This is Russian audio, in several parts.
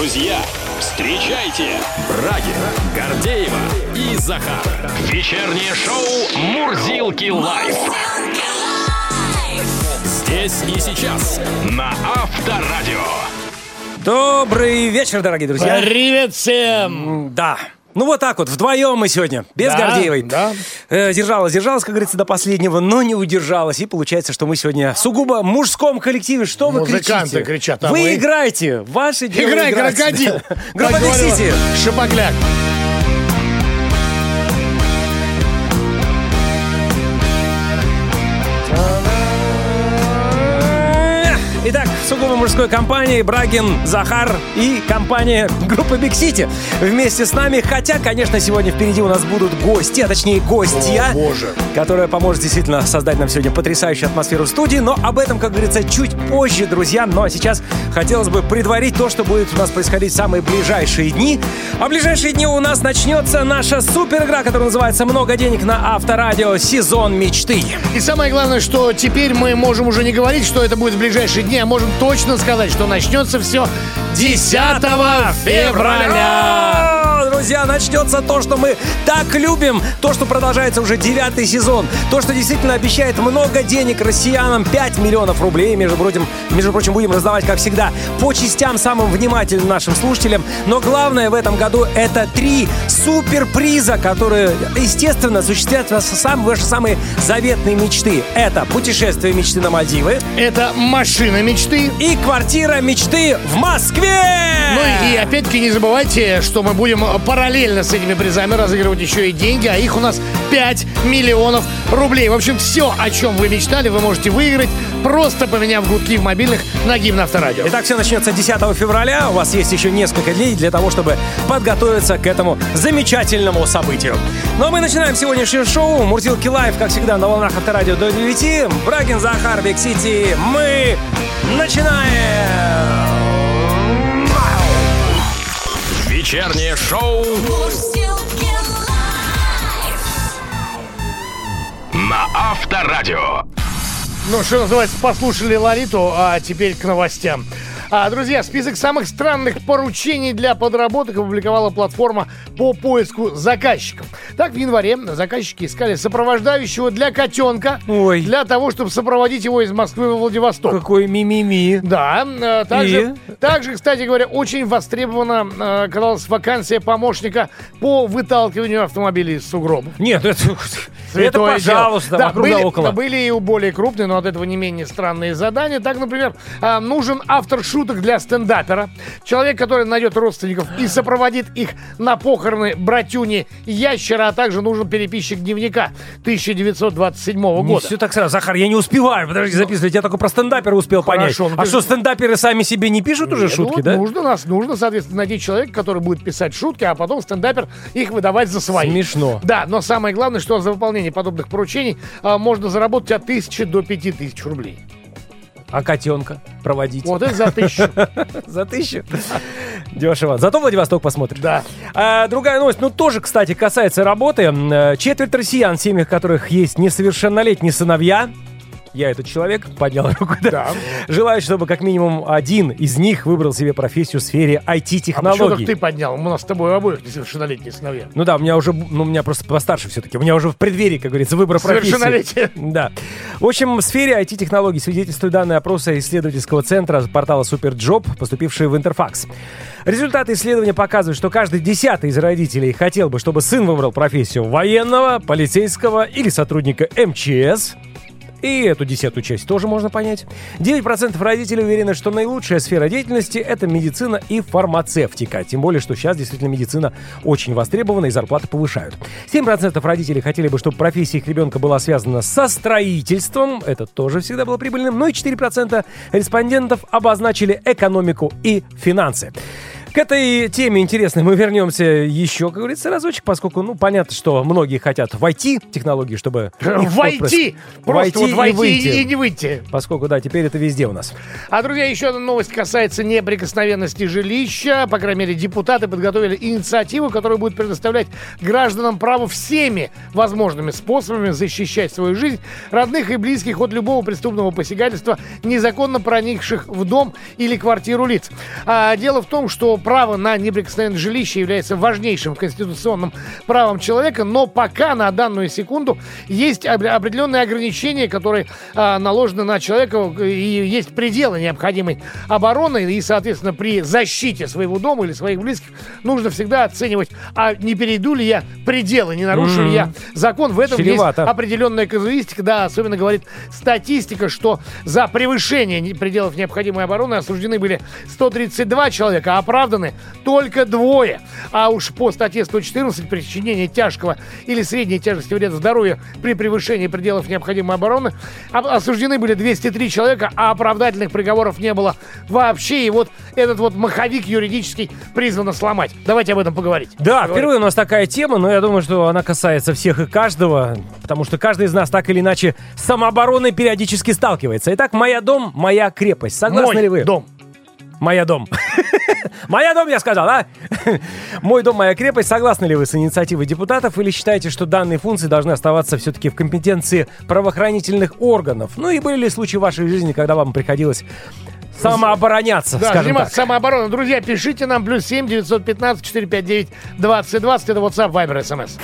друзья, встречайте Брагин, Гордеева и Захар. Вечернее шоу «Мурзилки лайф». Здесь и сейчас на Авторадио. Добрый вечер, дорогие друзья. Привет всем! Да. Ну вот так вот, вдвоем мы сегодня, без Да, Гордеевой. да. Э, держалась, держалась, как говорится, до последнего, но не удержалась. И получается, что мы сегодня сугубо в мужском коллективе. Что вы Музыканты кричите? кричат, а Вы мы? играете, ваше дело Играй, крокодил! Шапокляк. Мужской компании Брагин, Захар и компания группы Big City вместе с нами. Хотя, конечно, сегодня впереди у нас будут гости, а точнее гостья, О, боже. которая поможет действительно создать нам сегодня потрясающую атмосферу в студии. Но об этом, как говорится, чуть позже, друзья. Ну а сейчас хотелось бы предварить то, что будет у нас происходить в самые ближайшие дни. А в ближайшие дни у нас начнется наша супер игра, которая называется «Много денег на Авторадио. Сезон мечты». И самое главное, что теперь мы можем уже не говорить, что это будет в ближайшие дни, а можем точно сказать, что начнется все 10 февраля. Друзья, начнется то, что мы так любим, то, что продолжается уже девятый сезон, то, что действительно обещает много денег россиянам, 5 миллионов рублей, между прочим, между прочим, будем раздавать, как всегда, по частям самым внимательным нашим слушателям. Но главное в этом году это три суперприза, которые, естественно, осуществят вас сам, ваши самые заветные мечты. Это путешествие мечты на Мальдивы Это машина мечты. и квартира мечты в Москве! Ну и опять-таки не забывайте, что мы будем параллельно с этими призами разыгрывать еще и деньги, а их у нас 5 миллионов рублей. В общем, все, о чем вы мечтали, вы можете выиграть, просто поменяв гудки в мобильных на гимн Авторадио. Итак, все начнется 10 февраля. У вас есть еще несколько дней для того, чтобы подготовиться к этому замечательному событию. Ну а мы начинаем сегодняшнее шоу. Мурзилки Live, как всегда, на волнах Авторадио до 9. Брагин, Захар, Big City. Мы начинаем! Вечернее шоу на Авторадио. Ну, что называется, послушали Лариту, а теперь к новостям. А, друзья, список самых странных поручений для подработок опубликовала платформа по поиску заказчиков. Так, в январе заказчики искали сопровождающего для котенка Ой. для того, чтобы сопроводить его из Москвы во Владивосток. Какой мимими. Да, э, также, также, кстати говоря, очень востребована э, оказалась вакансия помощника по выталкиванию автомобилей из сугробов. Нет, это, это пожалуйста, дело. Да, были, да около. были и у более крупные, но от этого не менее странные задания. Так, например, а, нужен автор шуток для стендапера. Человек, который найдет родственников и сопроводит их на похороны братюни Ящера, а также нужен переписчик дневника 1927 Не года. все так сразу. Захар, я не успеваю, подожди, записывать. Я только про стендапера успел Хорошо, понять. ну а ты что, стендаперы сами себе не пишут уже Нет, шутки, ну вот да? Нужно, нас, нужно, соответственно, найти человека, который будет писать шутки, а потом стендапер их выдавать за свои. Смешно. Да, но самое главное, что за выполнение подобных поручений а, можно заработать от тысячи до пяти тысяч рублей. А котенка проводить? Вот это за тысячу. За тысячу? Дешево. Зато Владивосток посмотрит. Да. А, другая новость, ну тоже, кстати, касается работы. Э, Четверть россиян, в семьях которых есть несовершеннолетние сыновья, я этот человек, поднял руку, да, Да. желают, чтобы как минимум один из них выбрал себе профессию в сфере А почему IT-технологий. ты поднял? У нас с тобой обоих несовершеннолетние сыновья. Ну да, у меня уже, ну у меня просто постарше все-таки. У меня уже в преддверии, как говорится, выбор профессии. Совершеннолетие. Да. В общем, в сфере IT-технологий свидетельствуют данные опроса исследовательского центра портала Superjob, поступившие в Интерфакс. Результаты исследования показывают, что каждый десятый из родителей хотел бы, чтобы сын выбрал профессию военного, полицейского или сотрудника МЧС. И эту десятую часть тоже можно понять. 9% родителей уверены, что наилучшая сфера деятельности – это медицина и фармацевтика. Тем более, что сейчас действительно медицина очень востребована и зарплаты повышают. 7% родителей хотели бы, чтобы профессия их ребенка была связана со строительством. Это тоже всегда было прибыльным. Ну и 4% респондентов обозначили экономику и финансы. К этой теме интересной мы вернемся еще, как говорится, разочек, поскольку, ну, понятно, что многие хотят войти в технологии, чтобы... их Войти! Просто вот и войти выйти. и не выйти. Поскольку, да, теперь это везде у нас. А, друзья, еще одна новость касается неприкосновенности жилища. По крайней мере, депутаты подготовили инициативу, которая будет предоставлять гражданам право всеми возможными способами защищать свою жизнь, родных и близких от любого преступного посягательства, незаконно проникших в дом или квартиру лиц. А дело в том, что право на неприкосновенное жилище является важнейшим конституционным правом человека, но пока на данную секунду есть определенные ограничения, которые а, наложены на человека, и есть пределы необходимой обороны, и, соответственно, при защите своего дома или своих близких нужно всегда оценивать, а не перейду ли я пределы, не нарушу ли я закон. В этом Чревато. есть определенная казуистика, да, особенно говорит статистика, что за превышение пределов необходимой обороны осуждены были 132 человека, а оправданы только двое. А уж по статье 114 причинение тяжкого или средней тяжести вреда здоровью при превышении пределов необходимой обороны осуждены были 203 человека, а оправдательных приговоров не было вообще. И вот этот вот маховик юридический призвано сломать. Давайте об этом поговорить. Да, Поговорим. впервые у нас такая тема, но я думаю, что она касается всех и каждого, потому что каждый из нас так или иначе с самообороной периодически сталкивается. Итак, «Моя дом, моя крепость». Согласны Мой ли вы? дом. Моя дом. Моя дом, я сказал, а? Мой дом, моя крепость. Согласны ли вы с инициативой депутатов или считаете, что данные функции должны оставаться все-таки в компетенции правоохранительных органов? Ну и были ли случаи в вашей жизни, когда вам приходилось самообороняться, да, скажем заниматься так. самообороной. Друзья, пишите нам плюс 7 915 459 2020. Это WhatsApp, Viber, SMS.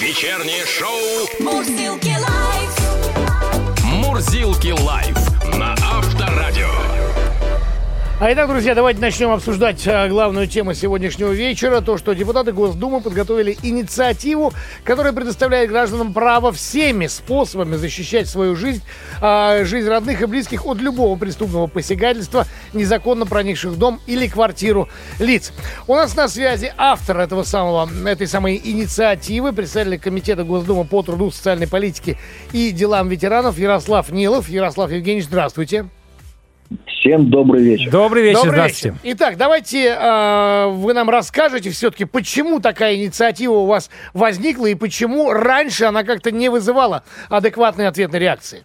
Вечернее шоу Мурзилки лайф. Мурзилки лайф. А итак, друзья, давайте начнем обсуждать а, главную тему сегодняшнего вечера. То, что депутаты Госдумы подготовили инициативу, которая предоставляет гражданам право всеми способами защищать свою жизнь, а, жизнь родных и близких от любого преступного посягательства, незаконно проникших в дом или квартиру лиц. У нас на связи автор этого самого, этой самой инициативы, председатель Комитета Госдумы по труду, социальной политике и делам ветеранов Ярослав Нилов. Ярослав Евгеньевич, здравствуйте. Всем добрый вечер. Добрый вечер, добрый здравствуйте. Вечер. Итак, давайте э, вы нам расскажете все-таки, почему такая инициатива у вас возникла и почему раньше она как-то не вызывала адекватной ответной реакции.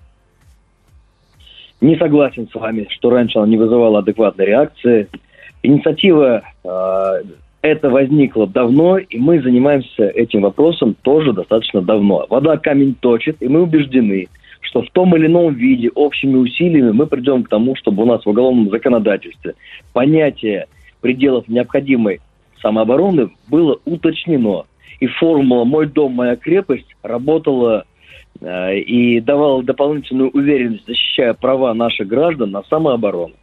Не согласен с вами, что раньше она не вызывала адекватной реакции. Инициатива э, это возникло давно, и мы занимаемся этим вопросом тоже достаточно давно. Вода камень точит, и мы убеждены, что в том или ином виде общими усилиями мы придем к тому, чтобы у нас в уголовном законодательстве понятие пределов необходимой самообороны было уточнено. И формула «мой дом, моя крепость» работала э, и давала дополнительную уверенность, защищая права наших граждан на самооборону.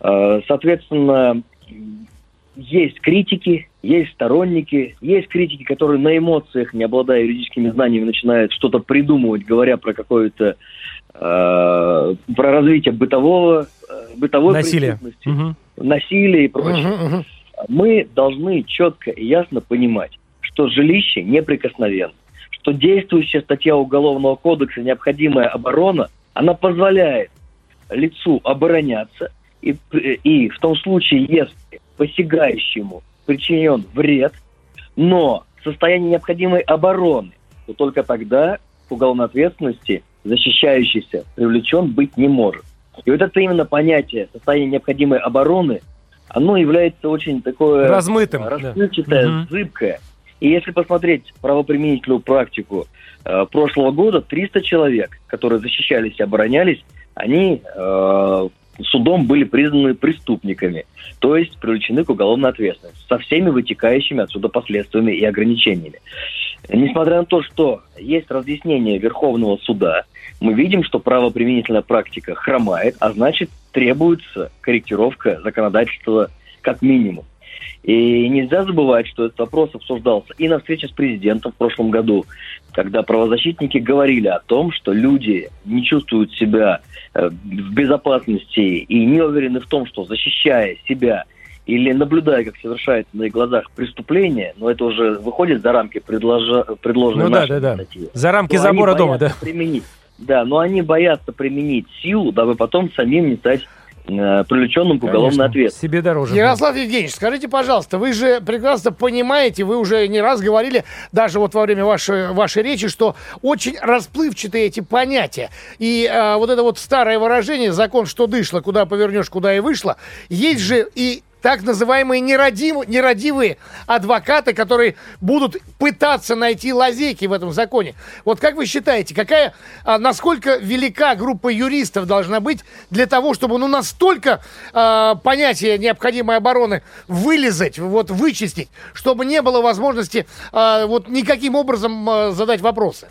Э, соответственно, есть критики, есть сторонники, есть критики, которые на эмоциях, не обладая юридическими знаниями, начинают что-то придумывать, говоря про какое-то э, про развитие бытового э, бытовой насилия, угу. насилия и прочее. Угу, угу. Мы должны четко и ясно понимать, что жилище неприкосновенно, что действующая статья Уголовного кодекса «Необходимая оборона», она позволяет лицу обороняться, и, и в том случае, если посягающему причинен вред, но в состоянии необходимой обороны, то только тогда к уголовной ответственности защищающийся привлечен быть не может. И вот это именно понятие состояния необходимой обороны, оно является очень такое... Размытым. Расплывчатое, да. зыбкое. И если посмотреть правоприменительную практику э, прошлого года, 300 человек, которые защищались и оборонялись, они э, судом были признаны преступниками, то есть привлечены к уголовной ответственности, со всеми вытекающими отсюда последствиями и ограничениями. Несмотря на то, что есть разъяснение Верховного суда, мы видим, что правоприменительная практика хромает, а значит требуется корректировка законодательства как минимум. И нельзя забывать, что этот вопрос обсуждался и на встрече с президентом в прошлом году, когда правозащитники говорили о том, что люди не чувствуют себя э, в безопасности и не уверены в том, что защищая себя или наблюдая, как совершается на их глазах преступление, но это уже выходит за рамки предложа, предложенной ну, да, да, да. За рамки забора дома, да. Применить, да, но они боятся применить силу, дабы потом самим не стать привлеченным к уголовной ответственности. Себе дороже. Ярослав Евгеньевич, скажите, пожалуйста, вы же прекрасно понимаете, вы уже не раз говорили, даже вот во время вашей, вашей речи, что очень расплывчатые эти понятия. И э, вот это вот старое выражение «закон, что дышло, куда повернешь, куда и вышло», есть же и так называемые нерадив- нерадивые адвокаты, которые будут пытаться найти лазейки в этом законе. Вот как вы считаете, какая, а, насколько велика группа юристов должна быть для того, чтобы ну настолько а, понятие необходимой обороны вылезать, вот вычистить, чтобы не было возможности а, вот никаким образом а, задать вопросы?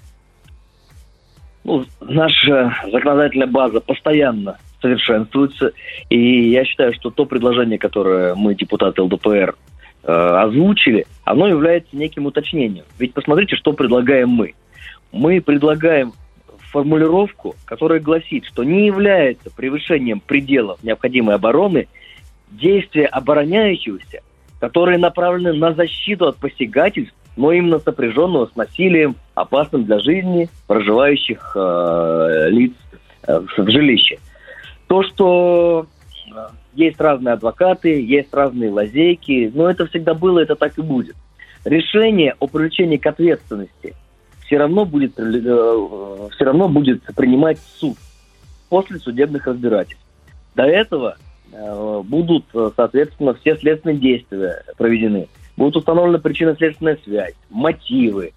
Ну, наша законодательная база постоянно совершенствуется, и я считаю, что то предложение, которое мы, депутаты ЛДПР, э, озвучили, оно является неким уточнением. Ведь посмотрите, что предлагаем мы. Мы предлагаем формулировку, которая гласит, что не является превышением пределов необходимой обороны действия обороняющегося, которые направлены на защиту от посягательств но именно сопряженного с насилием, опасным для жизни проживающих э, лиц э, в жилище. То, что э, есть разные адвокаты, есть разные лазейки, но это всегда было, это так и будет. Решение о привлечении к ответственности все равно будет, э, все равно будет принимать суд после судебных разбирательств. До этого э, будут, соответственно, все следственные действия проведены будет установлена причинно-следственная связь, мотивы, э,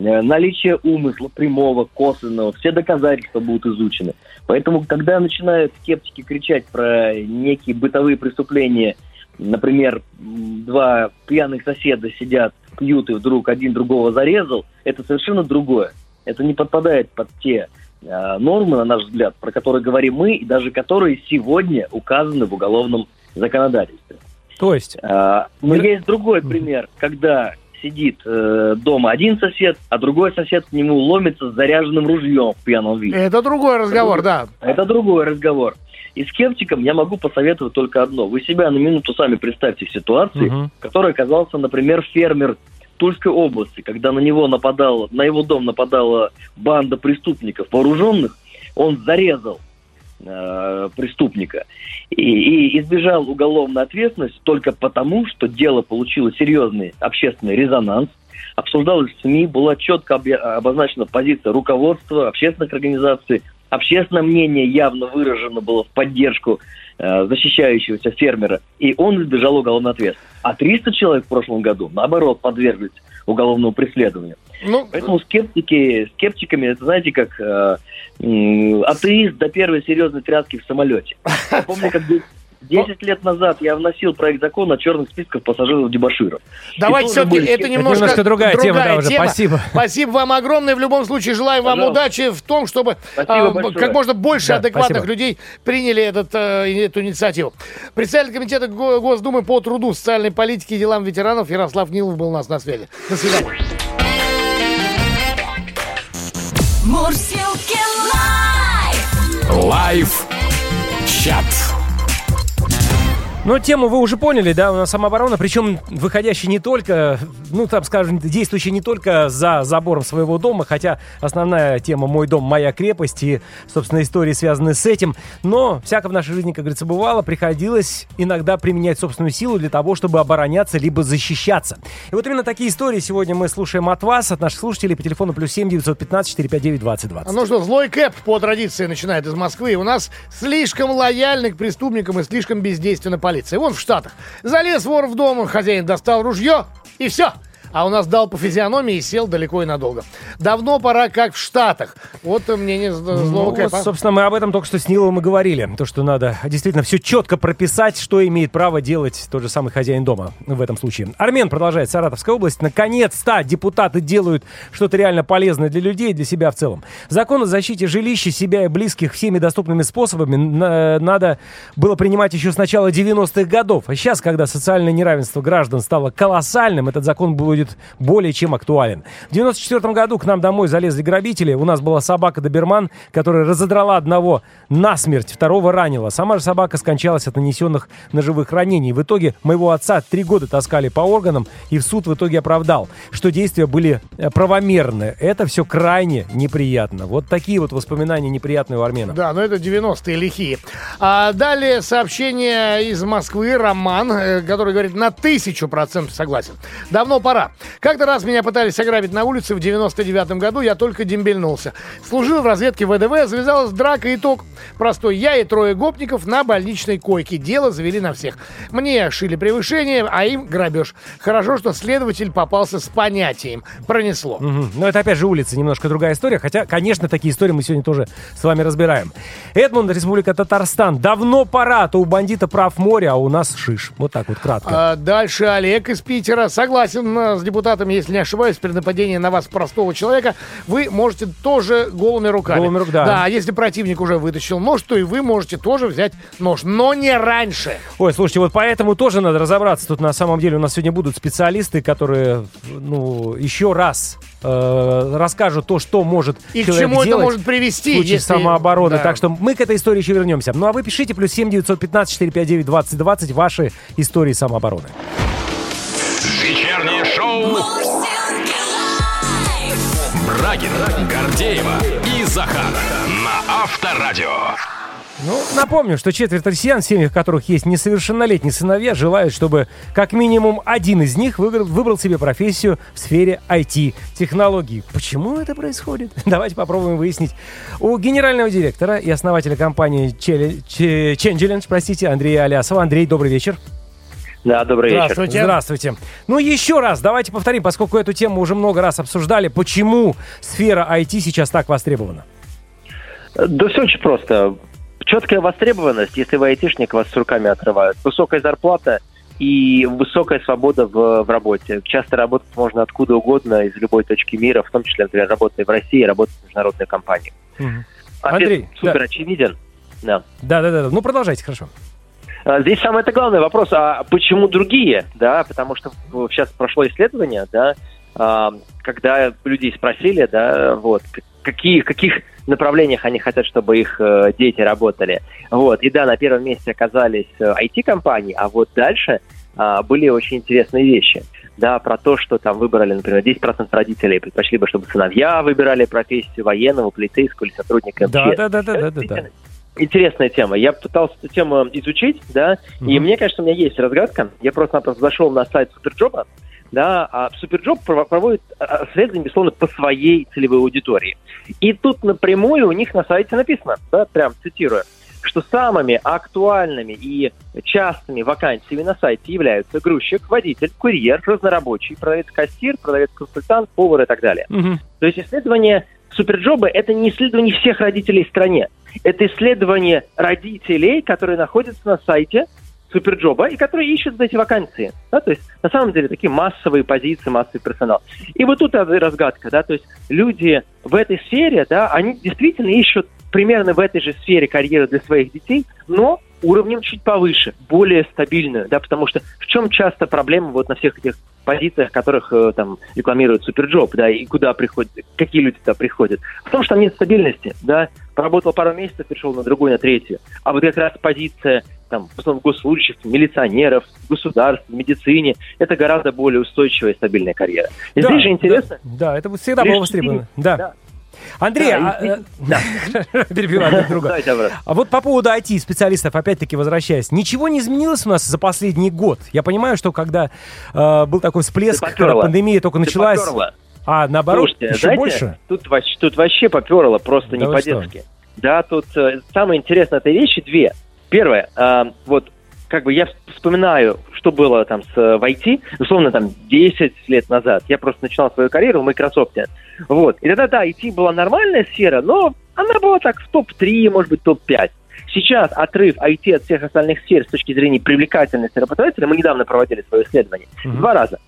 наличие умысла прямого, косвенного, все доказательства будут изучены. Поэтому, когда начинают скептики кричать про некие бытовые преступления, например, два пьяных соседа сидят, пьют и вдруг один другого зарезал, это совершенно другое. Это не подпадает под те э, нормы, на наш взгляд, про которые говорим мы, и даже которые сегодня указаны в уголовном законодательстве. То есть? А, но есть другой пример, когда сидит э, дома один сосед, а другой сосед к нему ломится с заряженным ружьем в пьяном виде. Это другой разговор, это, да. Это другой разговор. И скептикам я могу посоветовать только одно. Вы себя на минуту сами представьте в ситуации, угу. в которой оказался, например, фермер Тульской области, когда на него нападала, на его дом нападала банда преступников вооруженных, он зарезал преступника. И, и избежал уголовной ответственности только потому, что дело получило серьезный общественный резонанс, обсуждалось в СМИ, была четко обозначена позиция руководства общественных организаций, общественное мнение явно выражено было в поддержку э, защищающегося фермера, и он избежал уголовной ответственности. А 300 человек в прошлом году, наоборот, подверглись уголовному преследованию. Ну, Поэтому скептики, скептиками, это знаете, как э, атеист до первой серьезной тряски в самолете. Я помню, как 10 лет назад я вносил проект закона о черных списках пассажиров дебаширов. Давайте все-таки были... это немножко, немножко другая, другая тема. Да, уже. Тема. Спасибо. Спасибо вам огромное. В любом случае желаю вам удачи в том, чтобы а, как можно больше да, адекватных спасибо. людей приняли этот, а, эту инициативу. Председатель комитета Госдумы по труду, социальной политике и делам ветеранов Ярослав Нилов был у нас на связи. До свидания. Мурзилки Live! Live чат. Но тему вы уже поняли, да, у нас самооборона, причем выходящая не только, ну, там, скажем, действующая не только за забором своего дома, хотя основная тема «Мой дом, моя крепость» и, собственно, истории связаны с этим, но всяко в нашей жизни, как говорится, бывало, приходилось иногда применять собственную силу для того, чтобы обороняться либо защищаться. И вот именно такие истории сегодня мы слушаем от вас, от наших слушателей по телефону плюс 7 915 459 2020. Ну что, злой Кэп по традиции начинает из Москвы. У нас слишком лояльный к преступникам и слишком бездейственно полиции. Вон в Штатах. Залез вор в дом, хозяин достал ружье, и все а у нас дал по физиономии и сел далеко и надолго. Давно пора, как в Штатах. Вот мнение злого ну, Кэпа. Собственно, мы об этом только что с Ниловым и говорили. То, что надо действительно все четко прописать, что имеет право делать тот же самый хозяин дома в этом случае. Армен продолжает Саратовская область. Наконец-то депутаты делают что-то реально полезное для людей и для себя в целом. Закон о защите жилища, себя и близких всеми доступными способами надо было принимать еще с начала 90-х годов. А сейчас, когда социальное неравенство граждан стало колоссальным, этот закон будет будет более чем актуален. В 94 году к нам домой залезли грабители. У нас была собака Доберман, которая разодрала одного насмерть, второго ранила. Сама же собака скончалась от нанесенных ножевых ранений. В итоге моего отца три года таскали по органам, и в суд в итоге оправдал, что действия были э, правомерны. Это все крайне неприятно. Вот такие вот воспоминания неприятные у армена. Да, но это 90-е лихие. А далее сообщение из Москвы. Роман, э, который говорит, на тысячу процентов согласен. Давно пора. Как-то раз меня пытались ограбить на улице в 99-м году, я только дембельнулся. Служил в разведке ВДВ, завязалась драка, итог простой. Я и трое гопников на больничной койке. Дело завели на всех. Мне шили превышение, а им грабеж. Хорошо, что следователь попался с понятием. Пронесло. Мгм. Но это опять же улица, немножко другая история. Хотя, конечно, такие истории мы сегодня тоже с вами разбираем. Эдмунд, Республика Татарстан. Давно пора, а то у бандита прав море, а у нас шиш. Вот так вот кратко. А дальше Олег из Питера. Согласен э, с депутатом, если не ошибаюсь, при нападении на вас простого человека, вы можете тоже голыми руками. Голыми рук- да. Да, а если противник уже вытащил нож, то и вы можете тоже взять нож, но не раньше. Ой, слушайте, вот поэтому тоже надо разобраться. Тут на самом деле у нас сегодня будут специалисты, которые, ну, еще раз э, расскажут то, что может И к человек чему это делать может привести, в случае если- самообороны. да. Так что мы к этой истории еще вернемся. Ну а вы пишите плюс 7 915 459 2020 ваши истории самообороны. Брагина, Гордеева и Захара на Авторадио. Ну, напомню, что четверть россиян, в семьях которых есть несовершеннолетние сыновья, желают, чтобы как минимум один из них выбрал, выбрал себе профессию в сфере IT-технологий. Почему это происходит? Давайте попробуем выяснить. У генерального директора и основателя компании Changelinge, простите, Андрея Алясова. Андрей, добрый вечер. Да, добрый вечер. Здравствуйте. Здравствуйте. Ну, еще раз, давайте повторим, поскольку эту тему уже много раз обсуждали, почему сфера IT сейчас так востребована. Да все очень просто. Четкая востребованность, если вы айтишник, вас с руками отрывают. Высокая зарплата и высокая свобода в, в работе. Часто работать можно откуда угодно, из любой точки мира, в том числе, например, работая в России, работать в международной компании. Мгм. Ответ Андрей, супер да. очевиден. Да. Да-да-да, ну продолжайте, хорошо. А, Здесь самый это главный вопрос, а почему другие, да, потому что сейчас прошло исследование, да, а, когда людей спросили, да, вот, какие, в каких направлениях они хотят, чтобы их э, дети работали, вот, и да, на первом месте оказались э, IT-компании, а вот дальше а, были очень интересные вещи, да, про то, что там выбрали, например, 10% родителей предпочли бы, чтобы сыновья выбирали профессию военного, полицейского или сотрудника МЧС. Да-да-да-да-да-да. Интересная тема. Я пытался эту тему изучить, да, и Мгм. мне кажется, у меня есть разгадка. Я просто-напросто зашел на сайт SuperJob а, да, а SuperJob прово- проводит а, исследования, безусловно, по своей целевой аудитории. И тут напрямую у них на сайте написано, да, прям цитирую, что самыми актуальными и частыми вакансиями на сайте являются грузчик, водитель, курьер, разнорабочий, продавец-кассир, продавец-консультант, повар и так далее. Мгм. То есть исследование Суперджоба – это не исследование всех родителей в стране. Это исследование родителей, которые находятся на сайте Суперджоба и которые ищут эти вакансии. Да? То есть на самом деле такие массовые позиции, массовый персонал. И вот тут разгадка. Да? То есть люди в этой сфере, да, они действительно ищут примерно в этой же сфере карьеры для своих детей, но уровнем чуть повыше, более стабильную, да, потому что в чем часто проблема вот на всех этих позициях, которых э, там рекламируют SuperJob, да, и куда приходят, какие люди туда приходят. В том, что нет стабильности, да, поработал пару месяцев, перешел на другую, на третью. А вот как раз позиция там, в основном госслужащих, милиционеров, государств, в медицине, это гораздо более устойчивая и стабильная карьера. И Да, здесь же интересно, Да, да, это всегда было востребовано. Да. да. Андрей, Да, а, э, перебиваю друг друга. Давайте. А вот по поводу IT-специалистов, опять-таки возвращаясь, ничего не изменилось у нас за последний год. Я понимаю, что когда э, был такой всплеск, когда пандемия только Ты началась. А наоборот, Слушайте, еще знаете, больше. Тут, тут вообще поперло просто Да не по-детски. Да, тут э, самое интересное этой вещи две. Первое, э, вот как бы я вспоминаю, что было там с э, в IT, условно там 10 лет назад. Я просто начинал свою карьеру в Microsoft. Вот. И тогда, да, IT была нормальная сфера, но она была так в топ-3, может быть, топ-5. Сейчас отрыв IT от всех остальных сфер с точки зрения привлекательности работодателя, мы недавно проводили свое исследование, Мгм. два раза.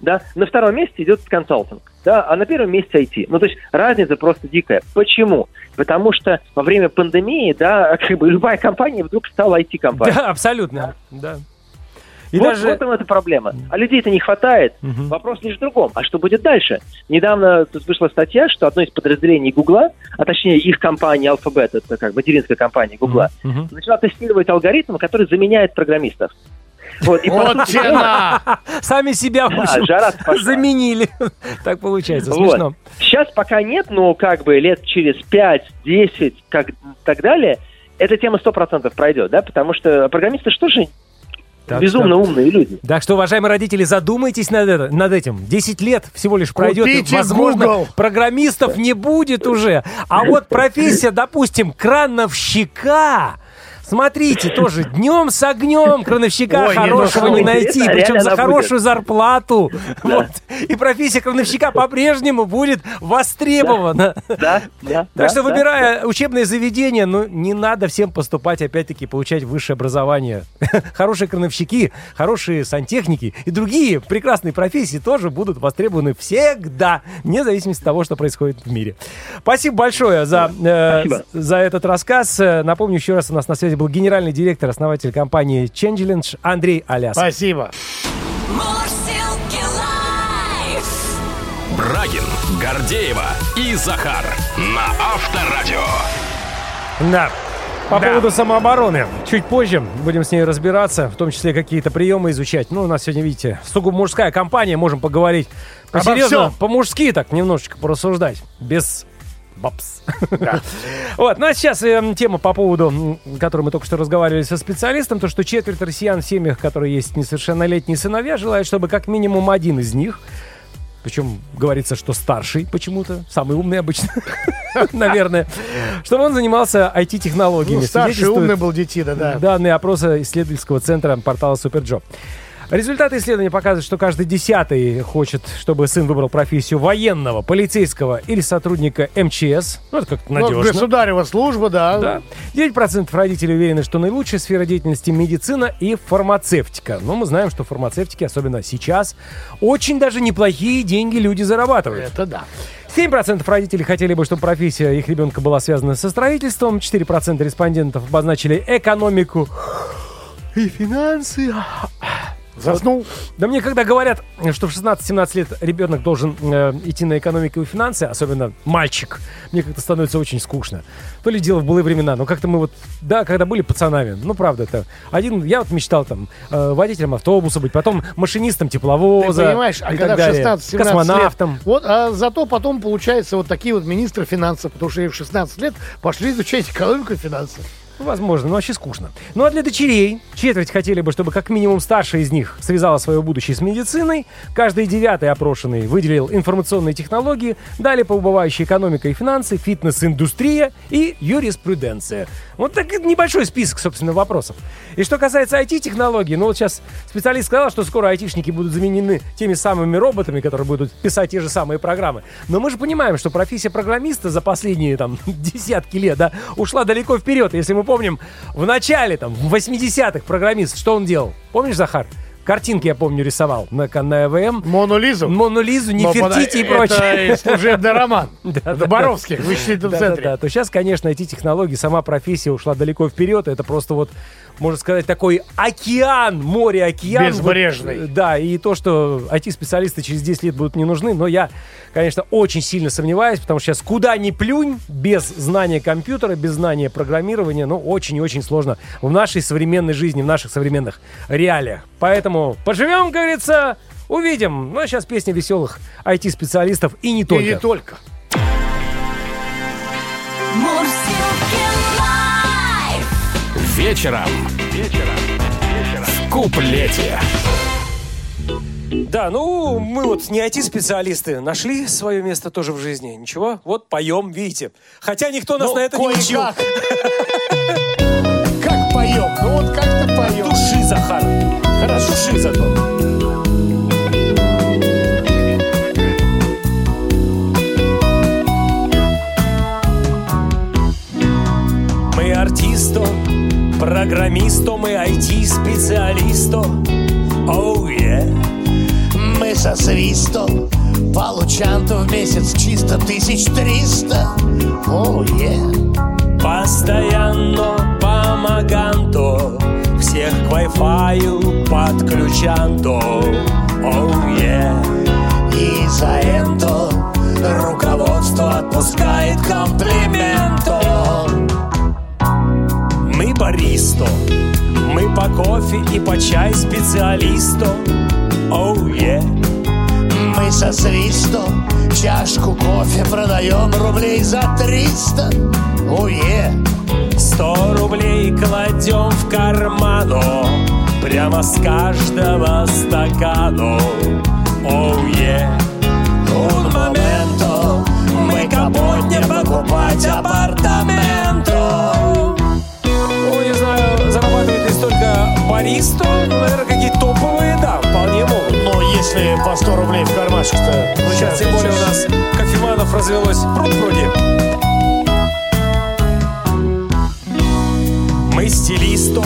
Да, на втором месте идет консалтинг, да, а на первом месте IT. Ну, то есть разница просто дикая. Почему? Потому что во время пандемии, да, как бы любая компания вдруг стала IT-компанией. Да, абсолютно. Да. И вот даже... в этом эта проблема. А людей-то не хватает. Мгм. Вопрос лишь в другом. А что будет дальше? Недавно тут вышла статья, что одно из подразделений Гугла, а точнее их компания Alphabet, это как материнская компания Гугла, Мгм. начала тестировать алгоритм, который заменяет программистов. Вот, и Вот тена! Сами себя, в Да, общем, жара заменили. Так получается, Вот. смешно. Сейчас пока нет, но как бы лет через 5-10, как так далее, эта тема 100% пройдет, да, потому что программисты что же Так безумно что- умные люди. Так что, уважаемые родители, задумайтесь над, это- над этим. 10 лет всего лишь пройдет. и, Купите возможно, Google. программистов не будет уже. А вот профессия, допустим, крановщика... Смотрите, тоже днем с огнем крановщика Ой, не хорошего не слово. найти, причем за хорошую зарплату. Вот. И профессия крановщика по-прежнему будет востребована. Да, да. да, Так что, да, выбирая учебное заведение, ну, не надо всем поступать, опять-таки, получать высшее образование. Хорошие крановщики, хорошие сантехники и другие прекрасные профессии тоже будут востребованы всегда, вне зависимости от того, что происходит в мире. Спасибо большое за, э, за этот рассказ. Э, Напомню еще раз, у нас на связи был генеральный директор, основатель компании Changelinge Андрей Аляс. Спасибо. Брагин, Гордеева и Захар на Авторадио. Да. По Да. поводу самообороны. Чуть позже будем с ней разбираться, в том числе какие-то приемы изучать. Ну, у нас сегодня, видите, сугубо мужская компания, можем поговорить Обо серьезно, всем. по-мужски так, немножечко порассуждать, без бабс. Вот, ну а сейчас эм, тема по поводу, которой мы только что разговаривали со специалистом, то, что четверть россиян в семьях, которые есть несовершеннолетние сыновья, желают, чтобы как минимум один из них причем говорится, что старший почему-то, самый умный обычно, наверное, чтобы он занимался IT-технологиями. Ну, старший умный был детина, да. Данные опроса исследовательского центра портала SuperJob. Результаты исследования показывают, что каждый десятый хочет, чтобы сын выбрал профессию военного, полицейского или сотрудника МЧС. Ну, это как-то Ну, надежно. государева служба, да. Да. 9% родителей уверены, что наилучшая сфера деятельности медицина и фармацевтика. Но мы знаем, что фармацевтики, особенно сейчас, очень даже неплохие деньги люди зарабатывают. Это да. 7% родителей хотели бы, чтобы профессия их ребенка была связана со строительством. 4% респондентов обозначили экономику и финансы. Заснул. Да мне когда говорят, что в 16-17 лет ребенок должен э, идти на экономику и финансы, особенно мальчик, мне как-то становится очень скучно. То ли дело в былые времена, но как-то мы вот, да, когда были пацанами, ну правда это. Один, я вот мечтал там э, водителем автобуса быть, потом машинистом Ты тепловоза. понимаешь, а когда в далее. 16-17 космонавтом. лет, вот, а зато потом получается вот такие вот министры финансов, потому что в 16 лет пошли изучать экономику и финансы. Возможно, но вообще скучно. Ну а для дочерей четверть хотели бы, чтобы как минимум старшая из них связала свое будущее с медициной. Каждый девятый опрошенный выделил информационные технологии, далее по убывающей экономика и финансы, фитнес-индустрия и юриспруденция. Вот так небольшой список, собственно, вопросов. И что касается IT-технологий, ну вот сейчас специалист сказал, что скоро айтишники будут заменены теми самыми роботами, которые будут писать те же самые программы. Но мы же понимаем, что профессия программиста за последние там десятки лет, да, ушла далеко вперед. Если мы помним, в начале, там, в 80-х программист, что он делал? Помнишь, Захар? Картинки, я помню, рисовал на, на ЭВМ. Мону Лизу. Мону Лизу, Нефертити и прочее. Это служебный роман. Это да, Боровских, в вычислительном Да, да, центре. да. То сейчас, конечно, эти технологии, сама профессия ушла далеко вперед. Это просто вот, можно сказать, такой океан, море, океан. Безбрежный. Вот, да, и то, что IT-специалисты через 10 лет будут не нужны, но я, конечно, очень сильно сомневаюсь, потому что сейчас куда ни плюнь, без знания компьютера, без знания программирования, ну, очень и очень сложно в нашей современной жизни, в наших современных реалиях. Поэтому поживем, как говорится, увидим. Ну, а сейчас песня веселых IT-специалистов и не только. И не только. Мурсилки Вечером. В куплете. Да, ну, мы вот не IT-специалисты, нашли свое место тоже в жизни. Ничего, вот поем, видите. Хотя никто нас Ну, на это не учил. Как поем? Ну вот как-то поем. Души, Захар. Хорошо, души зато. Мы артисто, программисто, мы IT-специалисто. Оу, yeah. Мы со свистом получанту в месяц чисто тысяч триста. О, е. Постоянно помоганто Всех к Wi-Fi подключанто Оу, yeah. И за это руководство отпускает комплиментом. Мы баристо Мы по кофе и по чай специалисто Оу, yeah. Мы со свистом чашку кофе продаем рублей за триста. О, е. Сто рублей кладем в карману Прям Прямо с каждого стакана Оу, е Un momento Мы капотне покупать апартаменто ну, наверное, какие топовые, да, вполне могут. Но если по 100 рублей в кармашек-то... Ну, сейчас, тем более у нас кофеманов развелось пруд пруди. Мы стилисто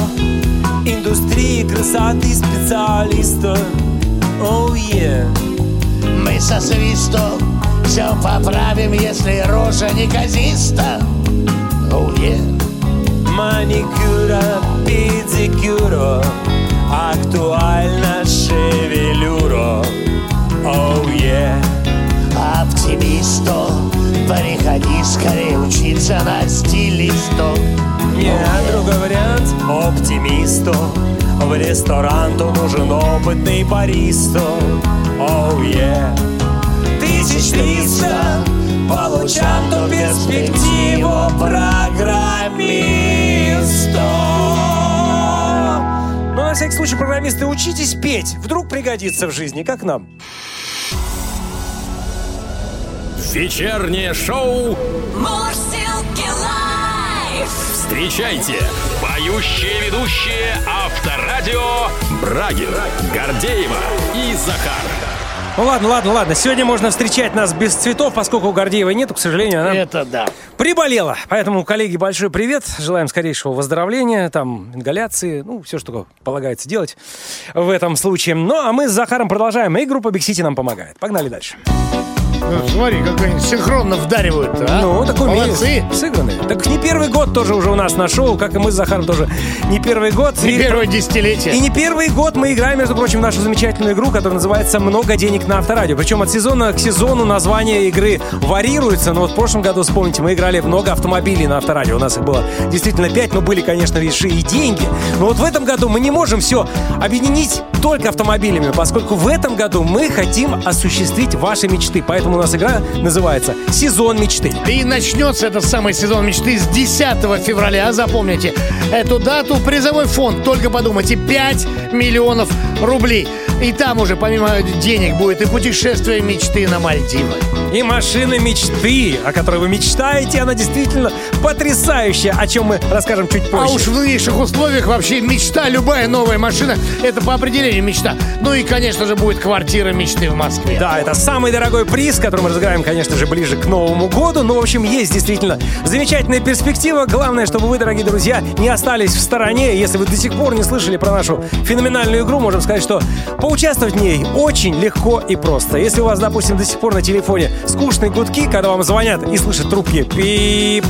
Индустрии красоты специалиста Оу, е Мы со свистом все поправим, если рожа неказиста. Оу, е. Маникюра, педикюра Актуально шевелюра. Оу, е Оптимисто, приходи скорее учиться на стилисту. Не, другой вариант Оптимисто. В ресторан то нужен опытный баристо. Оу, е Тысяч триста Получам то перспективу программиста на всякий случай, программисты, учитесь петь. Вдруг пригодится в жизни, как нам. Вечернее шоу. Мурзилки лайф. Встречайте. Поющие ведущие Авторадио Брагин, Гордеева и Захар. Ну ладно, ладно, ладно. Сегодня можно встречать нас без цветов, поскольку у Гордеевой нету, к сожалению, она Это да. приболела. Поэтому, коллеги, большой привет. Желаем скорейшего выздоровления, там, ингаляции, ну, все, что полагается делать в этом случае. Ну, а мы с Захаром продолжаем, и группа Big City нам помогает. Погнали дальше. Ну, смотри, как они синхронно вдаривают а? Ну, такой Молодцы. сыгранный. Так не первый год тоже уже у нас на шоу, как и мы с Захаром тоже не первый год. Не И- первое десятилетие. И не первый год мы играем, между прочим, нашу замечательную игру, которая называется «Много денег на авторадио». Причем от сезона к сезону название игры варьируется. Но вот в прошлом году, вспомните, мы играли «Много автомобилей на авторадио». У нас их было действительно пять, но были, конечно, вещи и деньги. Но вот в этом году мы не можем все объединить только автомобилями, поскольку в этом году мы хотим осуществить ваши мечты. Поэтому у нас игра называется «Сезон мечты». И начнется этот самый сезон мечты с 10 февраля. Запомните эту дату. Призовой фонд, только подумайте, 5 миллионов рублей. И там уже помимо денег будет и путешествие мечты на Мальдивы. И машина мечты, о которой вы мечтаете, она действительно потрясающая, о чем мы расскажем чуть позже. А уж в нынешних условиях вообще мечта, любая новая машина, это по определению мечта. Ну и, конечно же, будет квартира мечты в Москве. Да, это самый дорогой приз, который мы разыграем, конечно же, ближе к Новому году. Ну, в общем, есть действительно замечательная перспектива. Главное, чтобы вы, дорогие друзья, не остались в стороне. Если вы до сих пор не слышали про нашу феноменальную игру, можем сказать, что поучаствовать в ней очень легко и просто. Если у вас, допустим, до сих пор на телефоне скучные гудки, когда вам звонят и слышат трубки пип,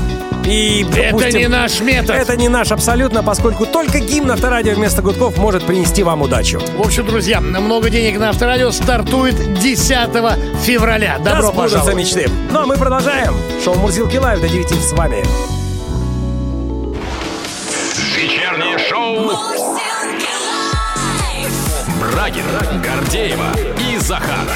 Это допустим, не наш метод. Это не наш абсолютно, поскольку только гимн авторадио вместо гудков может принести вам удачу. В общем, друзья, много денег на авторадио стартует 10 февраля. Да Добро сбудутся пожаловать. мечты. Ну а мы продолжаем. Шоу Мурзилки Лайв до 9 с вами. Брагин, Гордеева и Захар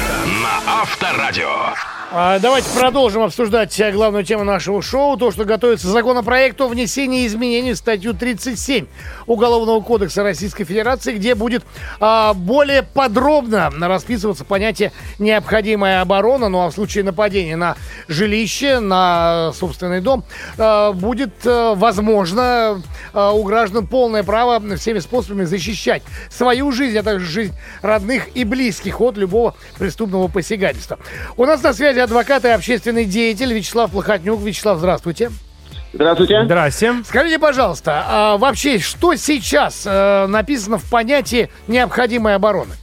на Авторадио. А, Давайте продолжим обсуждать э, главную тему нашего шоу. То, что готовится законопроект о внесении изменений в статью 37 Уголовного кодекса Российской Федерации, где будет а, более подробно расписываться понятие «необходимая оборона». Ну а в случае нападения на жилище, на собственный дом, а, будет а, возможно а, у граждан полное право всеми способами защищать свою жизнь, а также жизнь родных и близких от любого преступного посягательства. У нас на связи адвокат и общественный деятель Вячеслав Плохотнюк. Вячеслав, здравствуйте. Здравствуйте. Здрасте. Скажите, пожалуйста, а вообще, что сейчас э, написано в понятии необходимой обороны?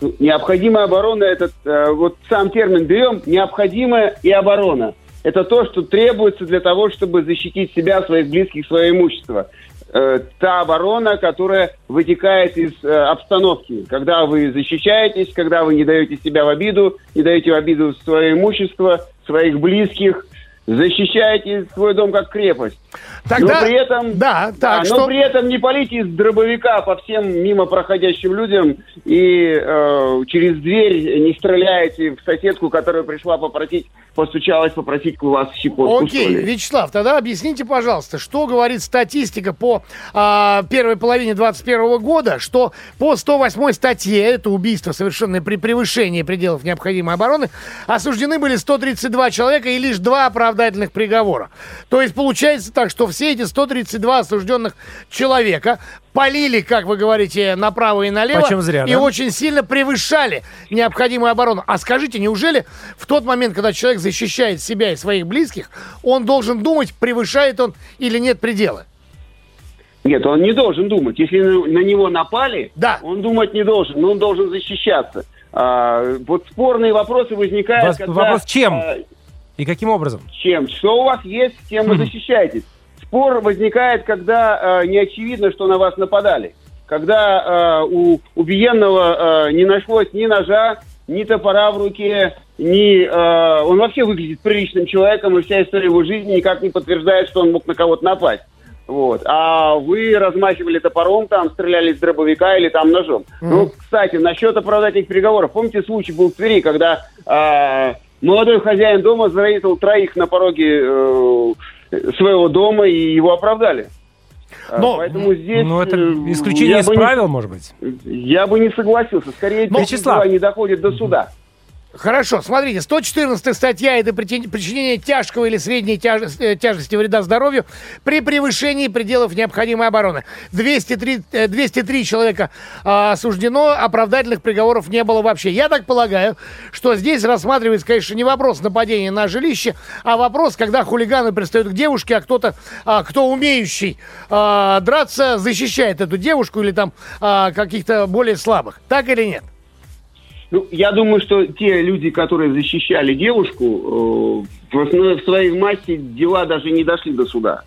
Необходимая оборона, это э, вот сам термин берем, необходимая и оборона. Это то, что требуется для того, чтобы защитить себя, своих близких, свое имущество. Э, та оборона, которая вытекает из э, обстановки. Когда вы защищаетесь, когда вы не даете себя в обиду, не даете в обиду свое имущество, своих близких, защищаете свой дом как крепость. Тогда- но при этом, да, так, но что- при этом не полите из дробовика по всем мимо проходящим людям и э, через дверь не стреляете в соседку, которая пришла попросить, постучалась попросить у вас щекотку. Окей. Вячеслав, тогда объясните, пожалуйста, что говорит статистика по а, первой половине 2021 года, что по 108 статье, это убийство, совершенное при превышении пределов необходимой обороны, осуждены были 132 человека и лишь два оправдательных приговора. То есть получается так, что все эти 132 осужденных человека полили, как вы говорите, направо и налево. Почем зря, и да? очень сильно превышали необходимую оборону. А скажите, неужели в тот момент, когда человек защищает себя и своих близких, он должен думать, превышает он или нет предела? Нет, он не должен думать. Если на, него напали, Да. он думать не должен, но он должен защищаться. А, вот спорные вопросы возникают, Вас- когда... вопрос чем? а, И каким образом? чем? Что у вас есть, тем вы защищаетесь. Спор возникает, когда э, не очевидно, что на вас нападали. Когда э, у убиенного э, не нашлось ни ножа, ни топора в руке, ни... э, он вообще выглядит приличным человеком, и вся история его жизни никак не подтверждает, что он мог на кого-то напасть. Вот. А вы размахивали топором, там стреляли из дробовика или там ножом. Ну, кстати, насчет оправдательных переговоров. Помните, случай был в Твери, когда э, молодой хозяин дома зарезал троих на пороге э, своего дома и его оправдали. А, Но- Поэтому здесь... Ну, это э, исключение из бы не- правил, может быть. Я бы не согласился. Скорее, Но- Вячеслав. не доходят до суда. Хорошо, смотрите, 114 статья – это причин- причинение тяжкого или средней э, тяжести вреда здоровью при превышении пределов необходимой обороны. 203, э, 203 человека а, осуждено, оправдательных приговоров не было вообще. Я так полагаю, что здесь рассматривается, конечно, не вопрос нападения на жилище, а вопрос, когда хулиганы пристают к девушке, а кто-то, а, кто умеющий а, драться, защищает эту девушку или там а, каких-то более слабых. Так или нет? Ну, я думаю, что те люди, которые защищали девушку, э, в, своей массе дела даже не дошли до суда.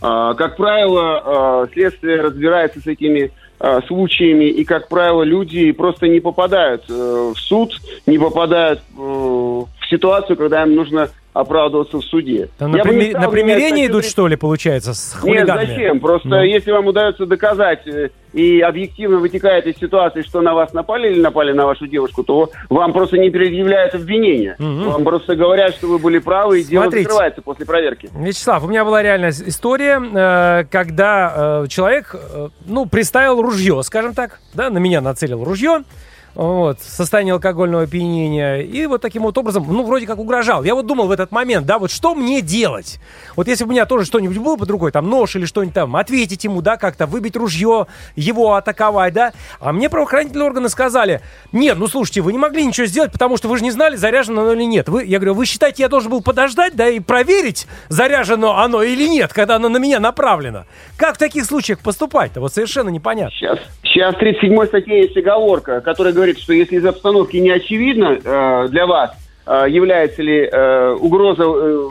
А, как правило, э, следствие разбирается с этими э, случаями, и, как правило, люди просто не попадают э, в суд, не попадают э, в ситуацию, когда им нужно оправдываться в суде. Там на, примир- на примирение идут, что ли, получается, с нет, хулиганами? зачем? Просто Ну. если вам удается доказать э, и объективно вытекает из ситуации, что на вас напали или напали на вашу девушку, то вам просто не предъявляют обвинения. Вам просто говорят, что вы были правы, и дело Смотрите. закрывается после проверки. Вячеслав, у меня была реальная история, э, когда э, человек, ну, приставил ружье, скажем так, да, на меня нацелил ружье, вот, состояние алкогольного опьянения, и вот таким вот образом, ну, вроде как угрожал. Я вот думал в этот момент, да, вот что мне делать? Вот если бы у меня тоже что-нибудь было под рукой, там, нож или что-нибудь там, ответить ему, да, как-то, выбить ружье, его атаковать, да, а мне правоохранительные органы сказали, нет, ну, слушайте, вы не могли ничего сделать, потому что вы же не знали, заряжено оно или нет. Вы, я говорю, вы считаете, я должен был подождать, да, и проверить, заряжено оно или нет, когда оно на меня направлено? Как в таких случаях поступать-то? Вот совершенно непонятно. Сейчас, сейчас в 37 статье есть оговорка, которая говорит, что если из обстановки не очевидно э, для вас, э, является ли э, угроза э,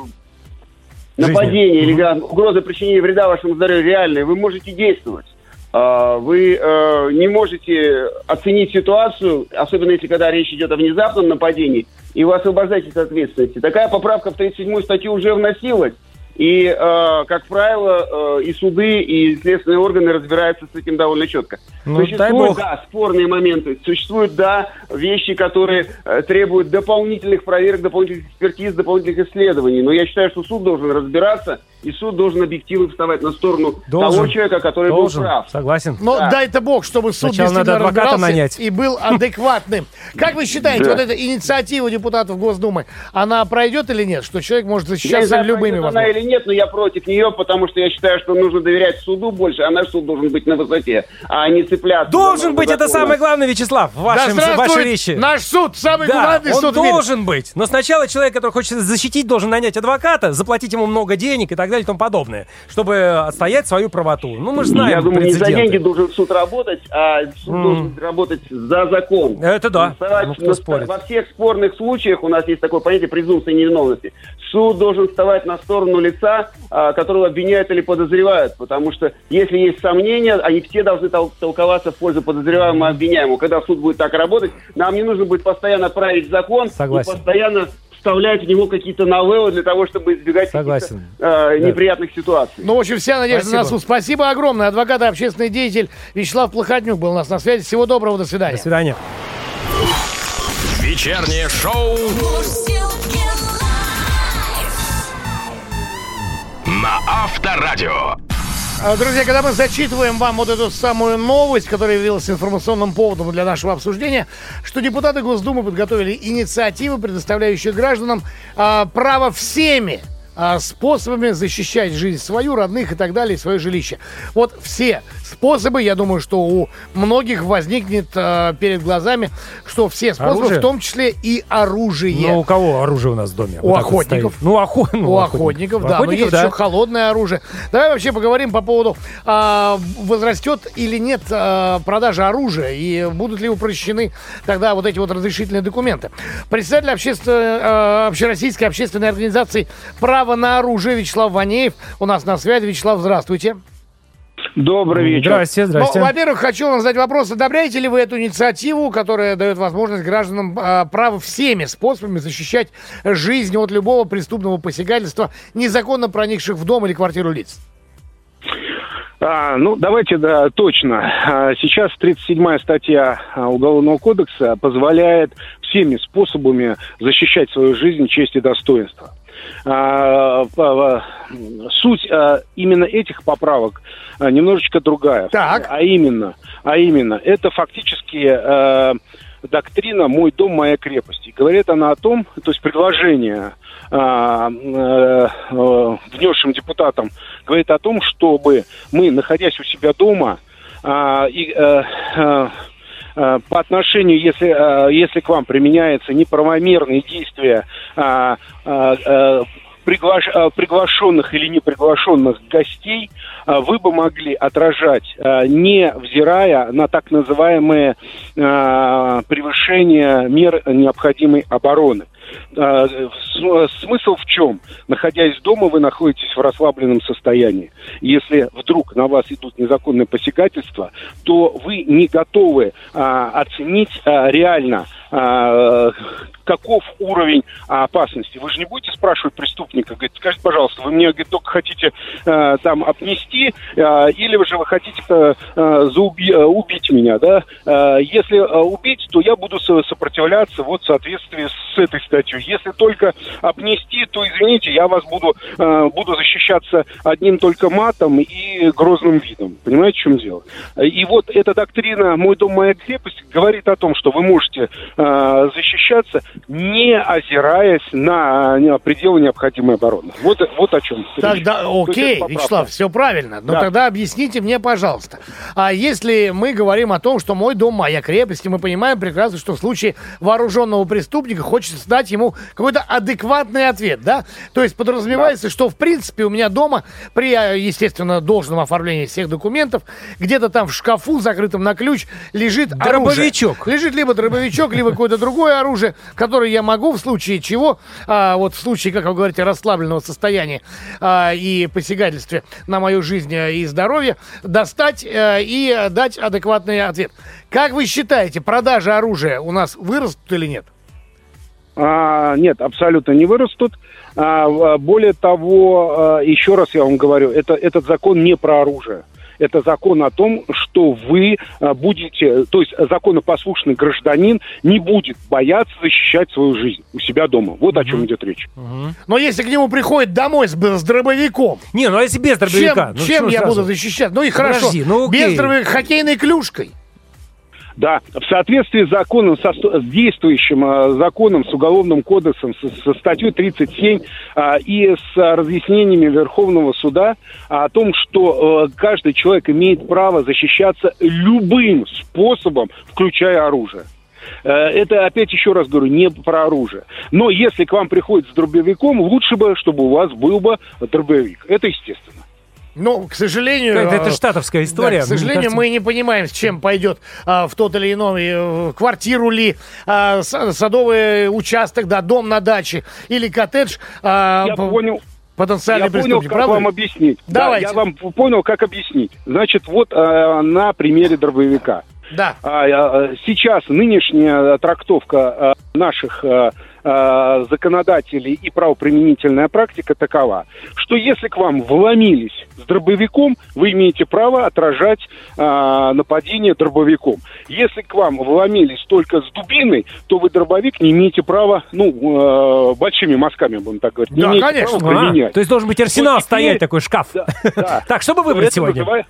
нападения или га- угроза причинения вреда вашему здоровью реальной, вы можете действовать. А, Вы э, не можете оценить ситуацию, особенно если когда речь идет о внезапном нападении, и вы освобождаетесь от ответственности. Такая поправка в 37 статью уже вносилась. И, э, как правило, э, и суды, и следственные органы разбираются с этим довольно четко. Ну, Существуют, да, спорные моменты. Существуют, да, вещи, которые э, требуют дополнительных проверок, дополнительных экспертиз, дополнительных исследований. Но я считаю, что суд должен разбираться, и суд должен объективно вставать на сторону того Должен. человека, который Должен, был прав. согласен. Но Да. дай-то бог, чтобы суд Сначала надо адвоката нанять. и был адекватным. Как вы считаете, Да. вот эта инициатива депутатов Госдумы, она пройдет или нет? Что человек может Я не защищаться знаю, любыми она или нет, но я против нее, потому что я считаю, что нужно доверять суду больше, а наш суд должен быть на высоте, а не цепляться. Должен быть, это самое главное, Вячеслав, в Да вашем, в вашей речи. наш суд, самый Да, главный он суд в мире. должен быть. Но сначала человек, который хочет защитить, должен нанять адвоката, заплатить ему много денег и так далее и тому подобное, чтобы отстоять свою правоту. Ну, мы же знаем Я думаю, не за прецеденты. деньги должен суд работать, а суд М. должен работать за закон. Это да. Вставать Ну, кто на-. Во всех спорных случаях у нас есть такое понятие презумпции невиновности. Суд должен вставать на сторону лица, а, которого обвиняют или подозревают, потому что если есть сомнения, они все должны тол- толковаться в пользу подозреваемого и обвиняемого. Когда суд будет так работать, нам не нужно будет постоянно править закон Согласен. и постоянно вставлять в него какие-то новеллы для того, чтобы избегать Согласен. э, Да. неприятных ситуаций. Ну, в общем, вся надежда Спасибо. на суд. Спасибо огромное. Адвокат и общественный деятель Вячеслав Плохотнюк был у нас на связи. Всего доброго, до свидания. До свидания. Вечернее шоу на Авторадио. А, Друзья, когда мы зачитываем вам вот эту самую новость, которая явилась информационным поводом для нашего обсуждения, что депутаты Госдумы подготовили инициативу, предоставляющую гражданам а, право всеми а, способами защищать жизнь свою, родных и так далее, свое жилище. Вот все способы, я думаю, что у многих возникнет а, перед глазами, что все способы, Оружие? в том числе и оружие. Ну, у кого оружие у нас в доме? У Вот охотников. Ну, охо... ну, У охотников, У да. Но охотников, есть да. еще холодное оружие. Давай вообще поговорим по поводу, а, возрастет или нет а, продажа оружия и будут ли упрощены тогда вот эти вот разрешительные документы. Председатель общественно, а, общероссийской общественной организации «Право на оружие» Вячеслав Ванеев у нас на связи. Вячеслав, здравствуйте. Добрый вечер. Здрасте, здрасте. Ну, во-первых, хочу вам задать вопрос. Одобряете ли вы эту инициативу, которая дает возможность гражданам а, право всеми способами защищать жизнь от любого преступного посягательства, незаконно проникших в дом или квартиру лиц? А, ну, давайте, да, точно. А, Сейчас 37-я статья а, Уголовного кодекса позволяет всеми способами защищать свою жизнь, честь и достоинство. А, Суть а, именно этих поправок а, немножечко другая. Так. А именно, а именно, это фактически доктрина «Мой дом, моя крепость». И говорит она о том, то есть предложение внесшим депутатам говорит о том, чтобы мы, находясь у себя дома, и, по отношению, если, э, если к вам применяются неправомерные действия а, а, э, приглаш- э, приглашенных или неприглашенных гостей, а, вы бы могли отражать, а, не взирая на так называемые превышения мер необходимой обороны. Смысл в чем? Находясь дома, вы находитесь в расслабленном состоянии. Если вдруг на вас идут незаконные посягательства, то вы не готовы а, оценить а, реально, а, каков уровень опасности. Вы же не будете спрашивать преступника, говорит, скажите, пожалуйста, вы мне говорит, только хотите а, там обнести, а, или же вы хотите а, а, зауби- а, убить меня, да? А, если а, убить, то я буду со- сопротивляться вот в соответствии с этой статьей. Если только обнести, то, извините, я вас буду, а, буду защищаться одним только матом и грозным видом. Понимаете, в чем дело? И вот эта доктрина «Мой дом, моя крепость» говорит о том, что вы можете а, защищаться, не озираясь на, на пределы необходимой обороны. Вот, вот о чем. речь. Тогда, То есть окей. Вячеслав, все правильно. Но Да. тогда объясните мне, пожалуйста. А если мы говорим о том, что мой дом, моя крепость, и мы понимаем прекрасно, что в случае вооруженного преступника хочется дать ему какой-то адекватный ответ, да? То есть подразумевается, что в принципе у меня дома при, э, естественно, должном оформлении всех документов, где-то там в шкафу, закрытом на ключ, лежит Дробовичок. оружие. Лежит либо дробовичок, либо какое-то другое оружие, которое я могу в случае чего, а, вот в случае, как вы говорите, расслабленного состояния а, и посягательстве на мою жизнь э, и здоровье, достать э, и э, дать адекватный ответ. Как вы считаете, продажи оружия у нас вырастут или нет? А, нет, абсолютно не вырастут. А, более того, а, еще раз я вам говорю, это, этот закон не про оружие. Это закон о том, что вы а, будете, то есть законопослушный гражданин не будет бояться защищать свою жизнь у себя дома. Вот о чем идет речь. Но если к нему приходит домой с, с дробовиком, Не, ну а если без дробовика? чем, Ну, чем я сразу? буду защищать? Ну и хорошо, Подожди, ну окей. без дробовика, хоккейной клюшкой. Да, в соответствии с законом, со, с действующим э, законом, с Уголовным кодексом, со, со статьей 37 а, и с разъяснениями Верховного суда о том, что э, каждый человек имеет право защищаться любым способом, включая оружие. Э, Это, опять еще раз говорю, не про оружие. Но если к вам приходит с дробовиком, лучше бы, чтобы у вас был бы дробовик. Это естественно. Ну, к сожалению... Это, это э, штатовская Да, история. к сожалению, кажется, мы не понимаем, с чем пойдет а, в тот или иной э, квартиру ли, а, садовый участок, да, дом на даче или коттедж. а, Я по- понял. Потенциальный Я понял, как правда? вам объяснить. Да, Давайте. я вам понял, как объяснить. Значит, вот э, на примере дробовика. Да. А, э, сейчас нынешняя трактовка э, наших э, э, э, законодателей и правоприменительная практика такова, что если к вам вломились с дробовиком, вы имеете право отражать э, нападение дробовиком. Если к вам вломились только с дубиной, то вы дробовик не имеете права, ну, э, большими мазками, будем так говорить, не Да, имеете конечно. права А, то есть должен быть арсенал Вот стоять, такой шкаф. да. Так, что бы выбрать Это сегодня? называет-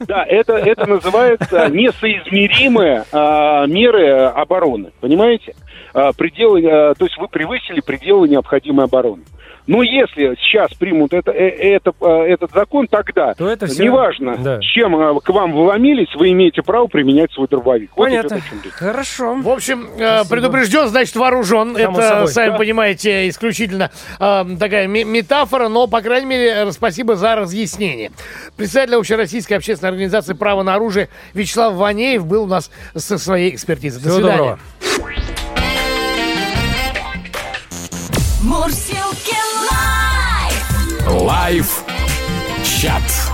да, это, это называется несоизмеримые а, меры обороны. Понимаете? А, пределы, а, то есть вы превысили пределы необходимой обороны. Но если сейчас примут это, э, это, а, этот закон, тогда То это всё- неважно, да. с чем к вам вломились, вы имеете право применять свой дробовик. Вот Понятно. идет о чем речь. Хорошо. В общем, э, предупрежден, значит вооружен. Само Это, собой. сами Да. понимаете, исключительно э, такая метафора, но, по крайней мере, спасибо за разъяснение. Председатель Общероссийской общественной организации «Право на оружие» Вячеслав Ванеев был у нас со своей экспертизой. До Всего свидания. доброго. Мурсилки лайф. Live чат.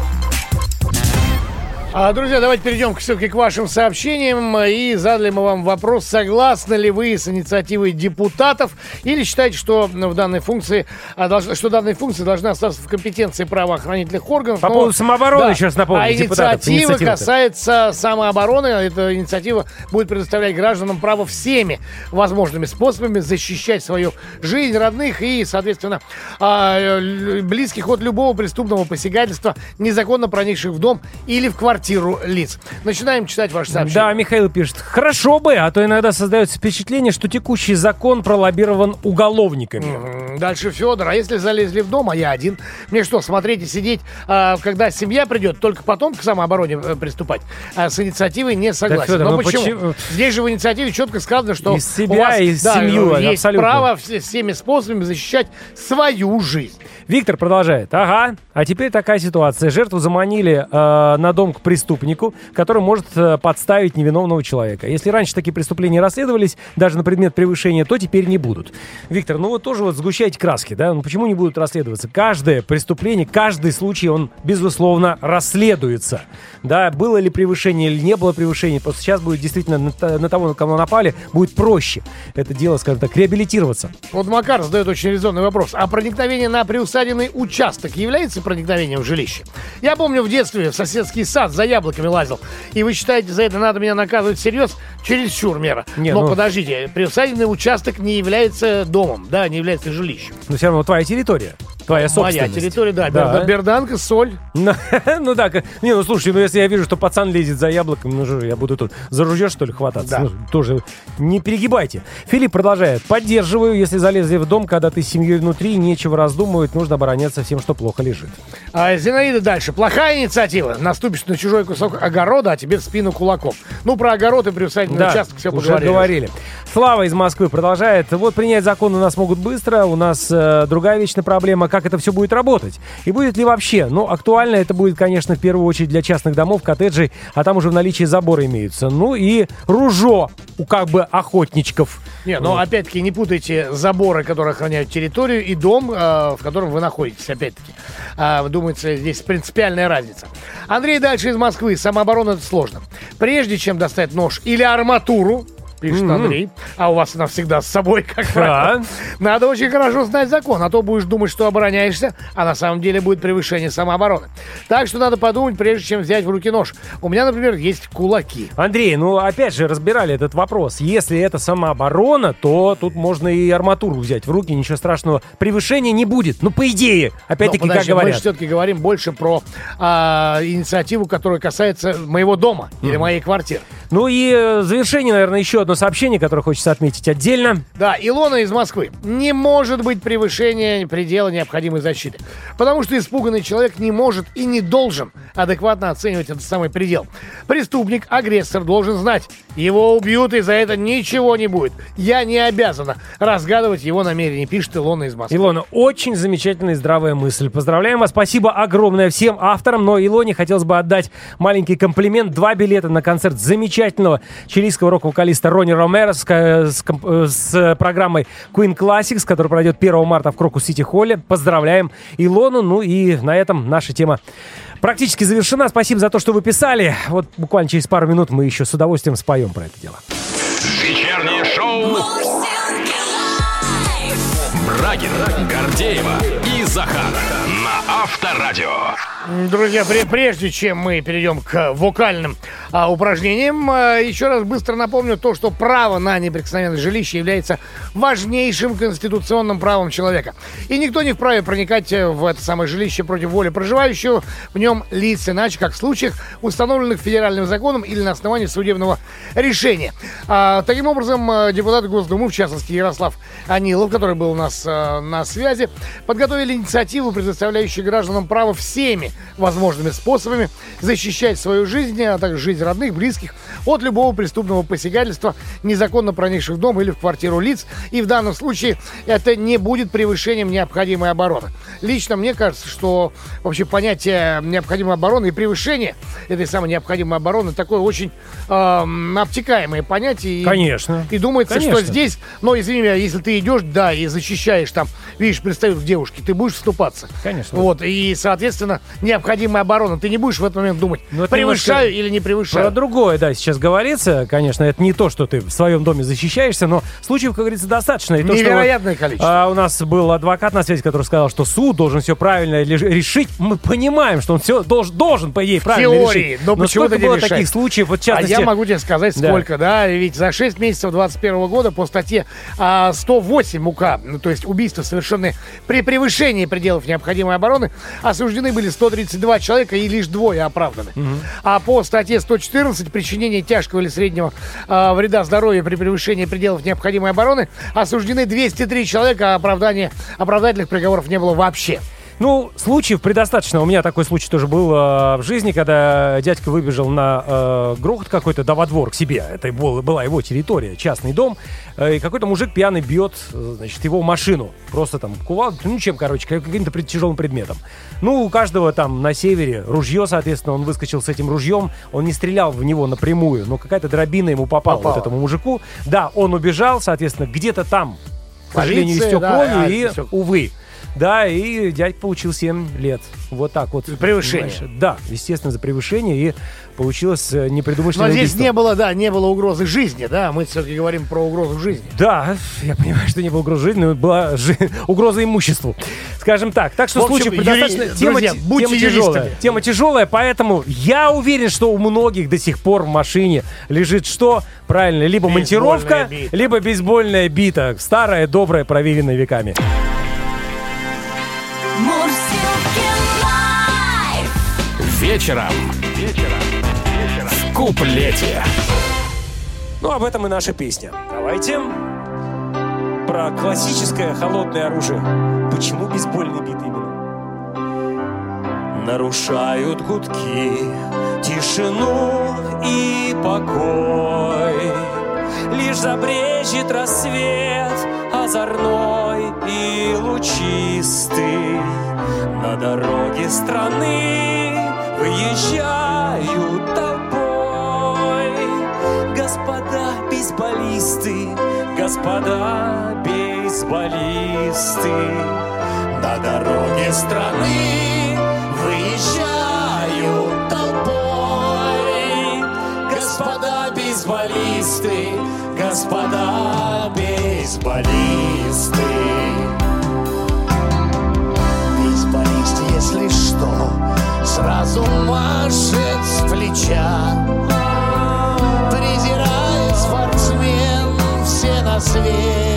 А, друзья, давайте перейдем все-таки к вашим сообщениям. И задали мы вам вопрос, согласны ли вы с инициативой депутатов или считаете, что в данной функции, а, что данная функция должна остаться в компетенции правоохранительных органов. По но- поводу самообороны еще раз напомню, А депутатов, инициатива касается самообороны. Эта инициатива будет предоставлять гражданам право всеми возможными способами защищать свою жизнь, родных и, соответственно, а, э, близких от любого преступного посягательства, незаконно проникших в дом или в квартиру лиц. Начинаем читать ваши сообщения. Да, Михаил пишет. Хорошо бы, а то иногда создается впечатление, что текущий закон пролоббирован уголовниками. Дальше Федор. А если залезли в дом, а я один? Мне что, смотреть и сидеть, а, когда семья придет, только потом к самообороне э, приступать? А с инициативой не согласен. Федор, Но ну почему? почему? Здесь же в инициативе четко сказано, что Из себя у вас, и да, семью, есть абсолютно. право все- всеми способами защищать свою жизнь. Виктор продолжает. Ага, а теперь такая ситуация. Жертву заманили э, на дом к преступнику, который может э, подставить невиновного человека. Если раньше такие преступления расследовались, даже на предмет превышения, то теперь не будут. Виктор, ну вот тоже вот сгущайте краски, да? Ну почему не будут расследоваться? Каждое преступление, каждый случай, он, безусловно, расследуется. Да, было ли превышение или не было превышения, просто сейчас будет действительно на, на того, на кого напали, будет проще это дело, скажем так, реабилитироваться. Вот Макар задает очень резонный вопрос. А проникновение на приусадебный участок является проникновением в жилище? Я помню в детстве в соседский сад за яблоками лазил. И вы считаете, за это надо меня наказывать всерьез? Чересчур мера. Не, Но ну- подождите, приусадебный участок не является домом, да, не является жилищем. Но все равно твоя территория. Твоя собственность. Моя территория, да, Да. Берда- берданка, соль. Ну, ну да, как- не, ну слушай, ну если я вижу, что пацан лезет за яблоком, ну же, я буду тут за ружье, что ли, хвататься? Да. Ну, тоже не перегибайте. Филипп продолжает. Поддерживаю, если залезли в дом, когда ты с семьей внутри, нечего раздумывать, нужно обороняться всем, что плохо лежит. А Зинаида дальше. Плохая инициатива. Наступишь на чужой кусок огорода, а тебе в спину кулаком. Ну, про огород и приусадебный Да, участок все уже поговорили. говорили. Слава из Москвы продолжает. Вот принять закон у нас могут быстро, у нас э, другая вечная проблема, как это все будет работать. И будет ли вообще? Ну, актуально это будет, конечно, в первую очередь для частных домов, коттеджей, а там уже в наличии заборы имеются. Ну и ружо у как бы охотничков. Не, но опять-таки не путайте заборы, которые охраняют территорию, и дом, э, в котором вы находитесь, опять-таки. А, думается, здесь принципиальная разница. Андрей дальше из Москвы. Самооборона это сложно. Прежде чем достать нож или арматуру, пишет Мгм. Андрей, а у вас она всегда с собой, как правило. Надо очень хорошо знать закон, а то будешь думать, что обороняешься, а на самом деле будет превышение самообороны. Так что надо подумать, прежде чем взять в руки нож. У меня, например, есть кулаки. Андрей, ну опять же разбирали этот вопрос. Если это самооборона, то тут можно и арматуру взять в руки, ничего страшного. Превышения не будет. Ну, по идее, опять-таки, как Мы говорят. же все-таки говорим больше про а, инициативу, которая касается моего дома или моей квартиры. Ну и э, завершение, наверное, еще одно сообщение, которое хочется отметить отдельно. Да, Илона из Москвы. Не может быть превышения предела необходимой защиты. Потому что испуганный человек не может и не должен адекватно оценивать этот самый предел. Преступник, агрессор должен знать, его убьют и за это ничего не будет. Я не обязана разгадывать его намерения, пишет Илона из Москвы. Илона, очень замечательная и здравая мысль. Поздравляем вас. Спасибо огромное всем авторам. Но Илоне хотелось бы отдать маленький комплимент. Два билета на концерт замечательного чилийского рок-вокалиста Ронни Ромеро с, ка- с э, с программой Queen Classics, которая пройдет 1 марта в Крокус Сити Холле. Поздравляем Илону. Ну и на этом наша тема практически завершена. Спасибо за то, что вы писали. Вот буквально через пару минут мы еще с удовольствием споем про это дело. Вечернее шоу. Курагин, Гордеева и Захар на Авторадио. Друзья, пре- прежде чем мы перейдем к вокальным а, упражнениям, а, еще раз быстро напомню то, что право на неприкосновенное жилище является важнейшим конституционным правом человека. И никто не вправе проникать э, в это самое жилище против воли проживающего в нем лиц, иначе как в случаях, установленных федеральным законом или на основании судебного решения. А, таким образом, э, депутаты Госдумы, в частности Ярослав Анилов, который был у нас э, на связи, подготовили инициативу, предоставляющую гражданам право всеми возможными способами защищать свою жизнь, а также жизнь родных, близких от любого преступного посягательства, незаконно проникших в дом или в квартиру лиц. И в данном случае это не будет превышением необходимой обороны. Лично мне кажется, что вообще понятие необходимой обороны и превышение этой самой необходимой обороны такое очень эм, обтекаемое понятие. И- Конечно. И думается, Конечно. что здесь, но извини меня, если ты идешь, да, и защищаешь там, видишь, пристают к девушке, ты будешь вступаться. Конечно. Вот, и, соответственно, необходимая оборона. Ты не будешь в этот момент думать, Ну, это превышаю немножко или не превышаю. Про другое, да, сейчас говорится. Конечно, это не то, что ты в своем доме защищаешься, но случаев, как говорится, достаточно. И то, что Невероятное вот, количество. а, у нас был адвокат на связи, который сказал, что суд должен все правильно решить. Мы понимаем, что он все должен, должен по идее, правильно теории, решить. но почему-то сколько было решает. таких случаев, вот А частности... я могу тебе сказать, Да. сколько, да, ведь за 6 месяцев 21 года по статье а, 108 УК, ну, то есть убийства, совершенные при превышении пределов необходимой обороны, осуждены были 132 человека и лишь двое оправданы. А по статье 114 причинение тяжкого или среднего а, вреда здоровью при превышении пределов необходимой обороны осуждены 203 человека, а оправдания, оправдательных приговоров не было вообще. Ну, случаев предостаточно. У меня такой случай тоже был э, в жизни, когда дядька выбежал на э, грохот какой-то, да, во двор к себе. Это был- была его территория, частный дом. Э, и какой-то мужик пьяный бьет, э, значит, его машину. Просто там кувал, ну, чем, короче, как- каким-то пред- тяжелым предметом. Ну, у каждого там на севере ружье, соответственно, он выскочил с этим ружьем. Он не стрелял в него напрямую, но какая-то дробина ему попала, Попала. вот этому мужику. Да, он убежал, соответственно, где-то там, к сожалению, истек да, кровью, а, и, всё. увы. Да, и дядька получил 7 лет. Вот так вот. Превышение. Понимаешь? Да, естественно, за превышение. И получилось э, непредумышленное Но здесь убийство. не было, да, не было угрозы жизни, да, мы все-таки говорим про угрозу жизни. Да, я понимаю, что не было угрозы жизни, но была жи- угроза имуществу. Скажем так. Так что В общем, случаев предостаточно. юри- Тема, друзья, будьте тема тяжелая. Тема тяжелая, поэтому я уверен, что у многих до сих пор в машине лежит что? Правильно, либо монтировка, бита. либо бейсбольная бита. Старая, добрая, проверенная веками. Лайф. Вечером. Вечером. В куплете. Ну, об этом и наша песня. Давайте про классическое холодное оружие. Почему бейсбольный бит именно? Нарушают гудки тишину и покой Лишь забрежет рассвет озорной и лучистый. На дороге страны выезжают толпой Господа бейсболисты, господа бейсболисты. На дороге страны выезжают бейсболисты, господа бейсболисты Бейсболист, если что, сразу машет с плеча. Презирает спортсмен все на свете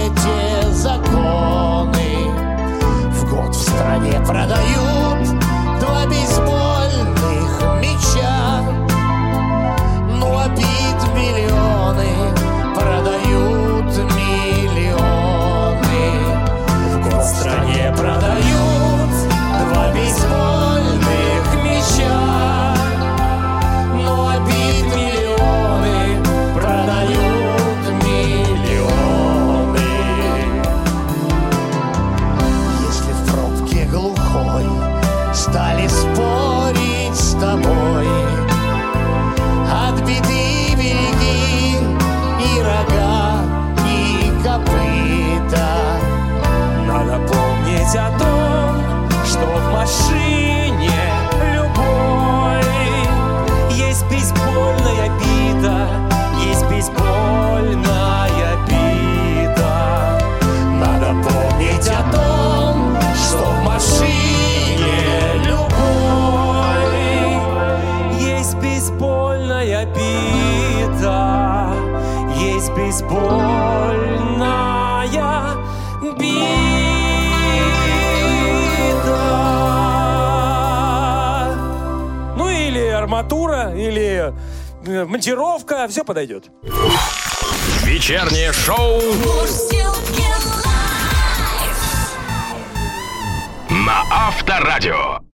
монтировка, все подойдет.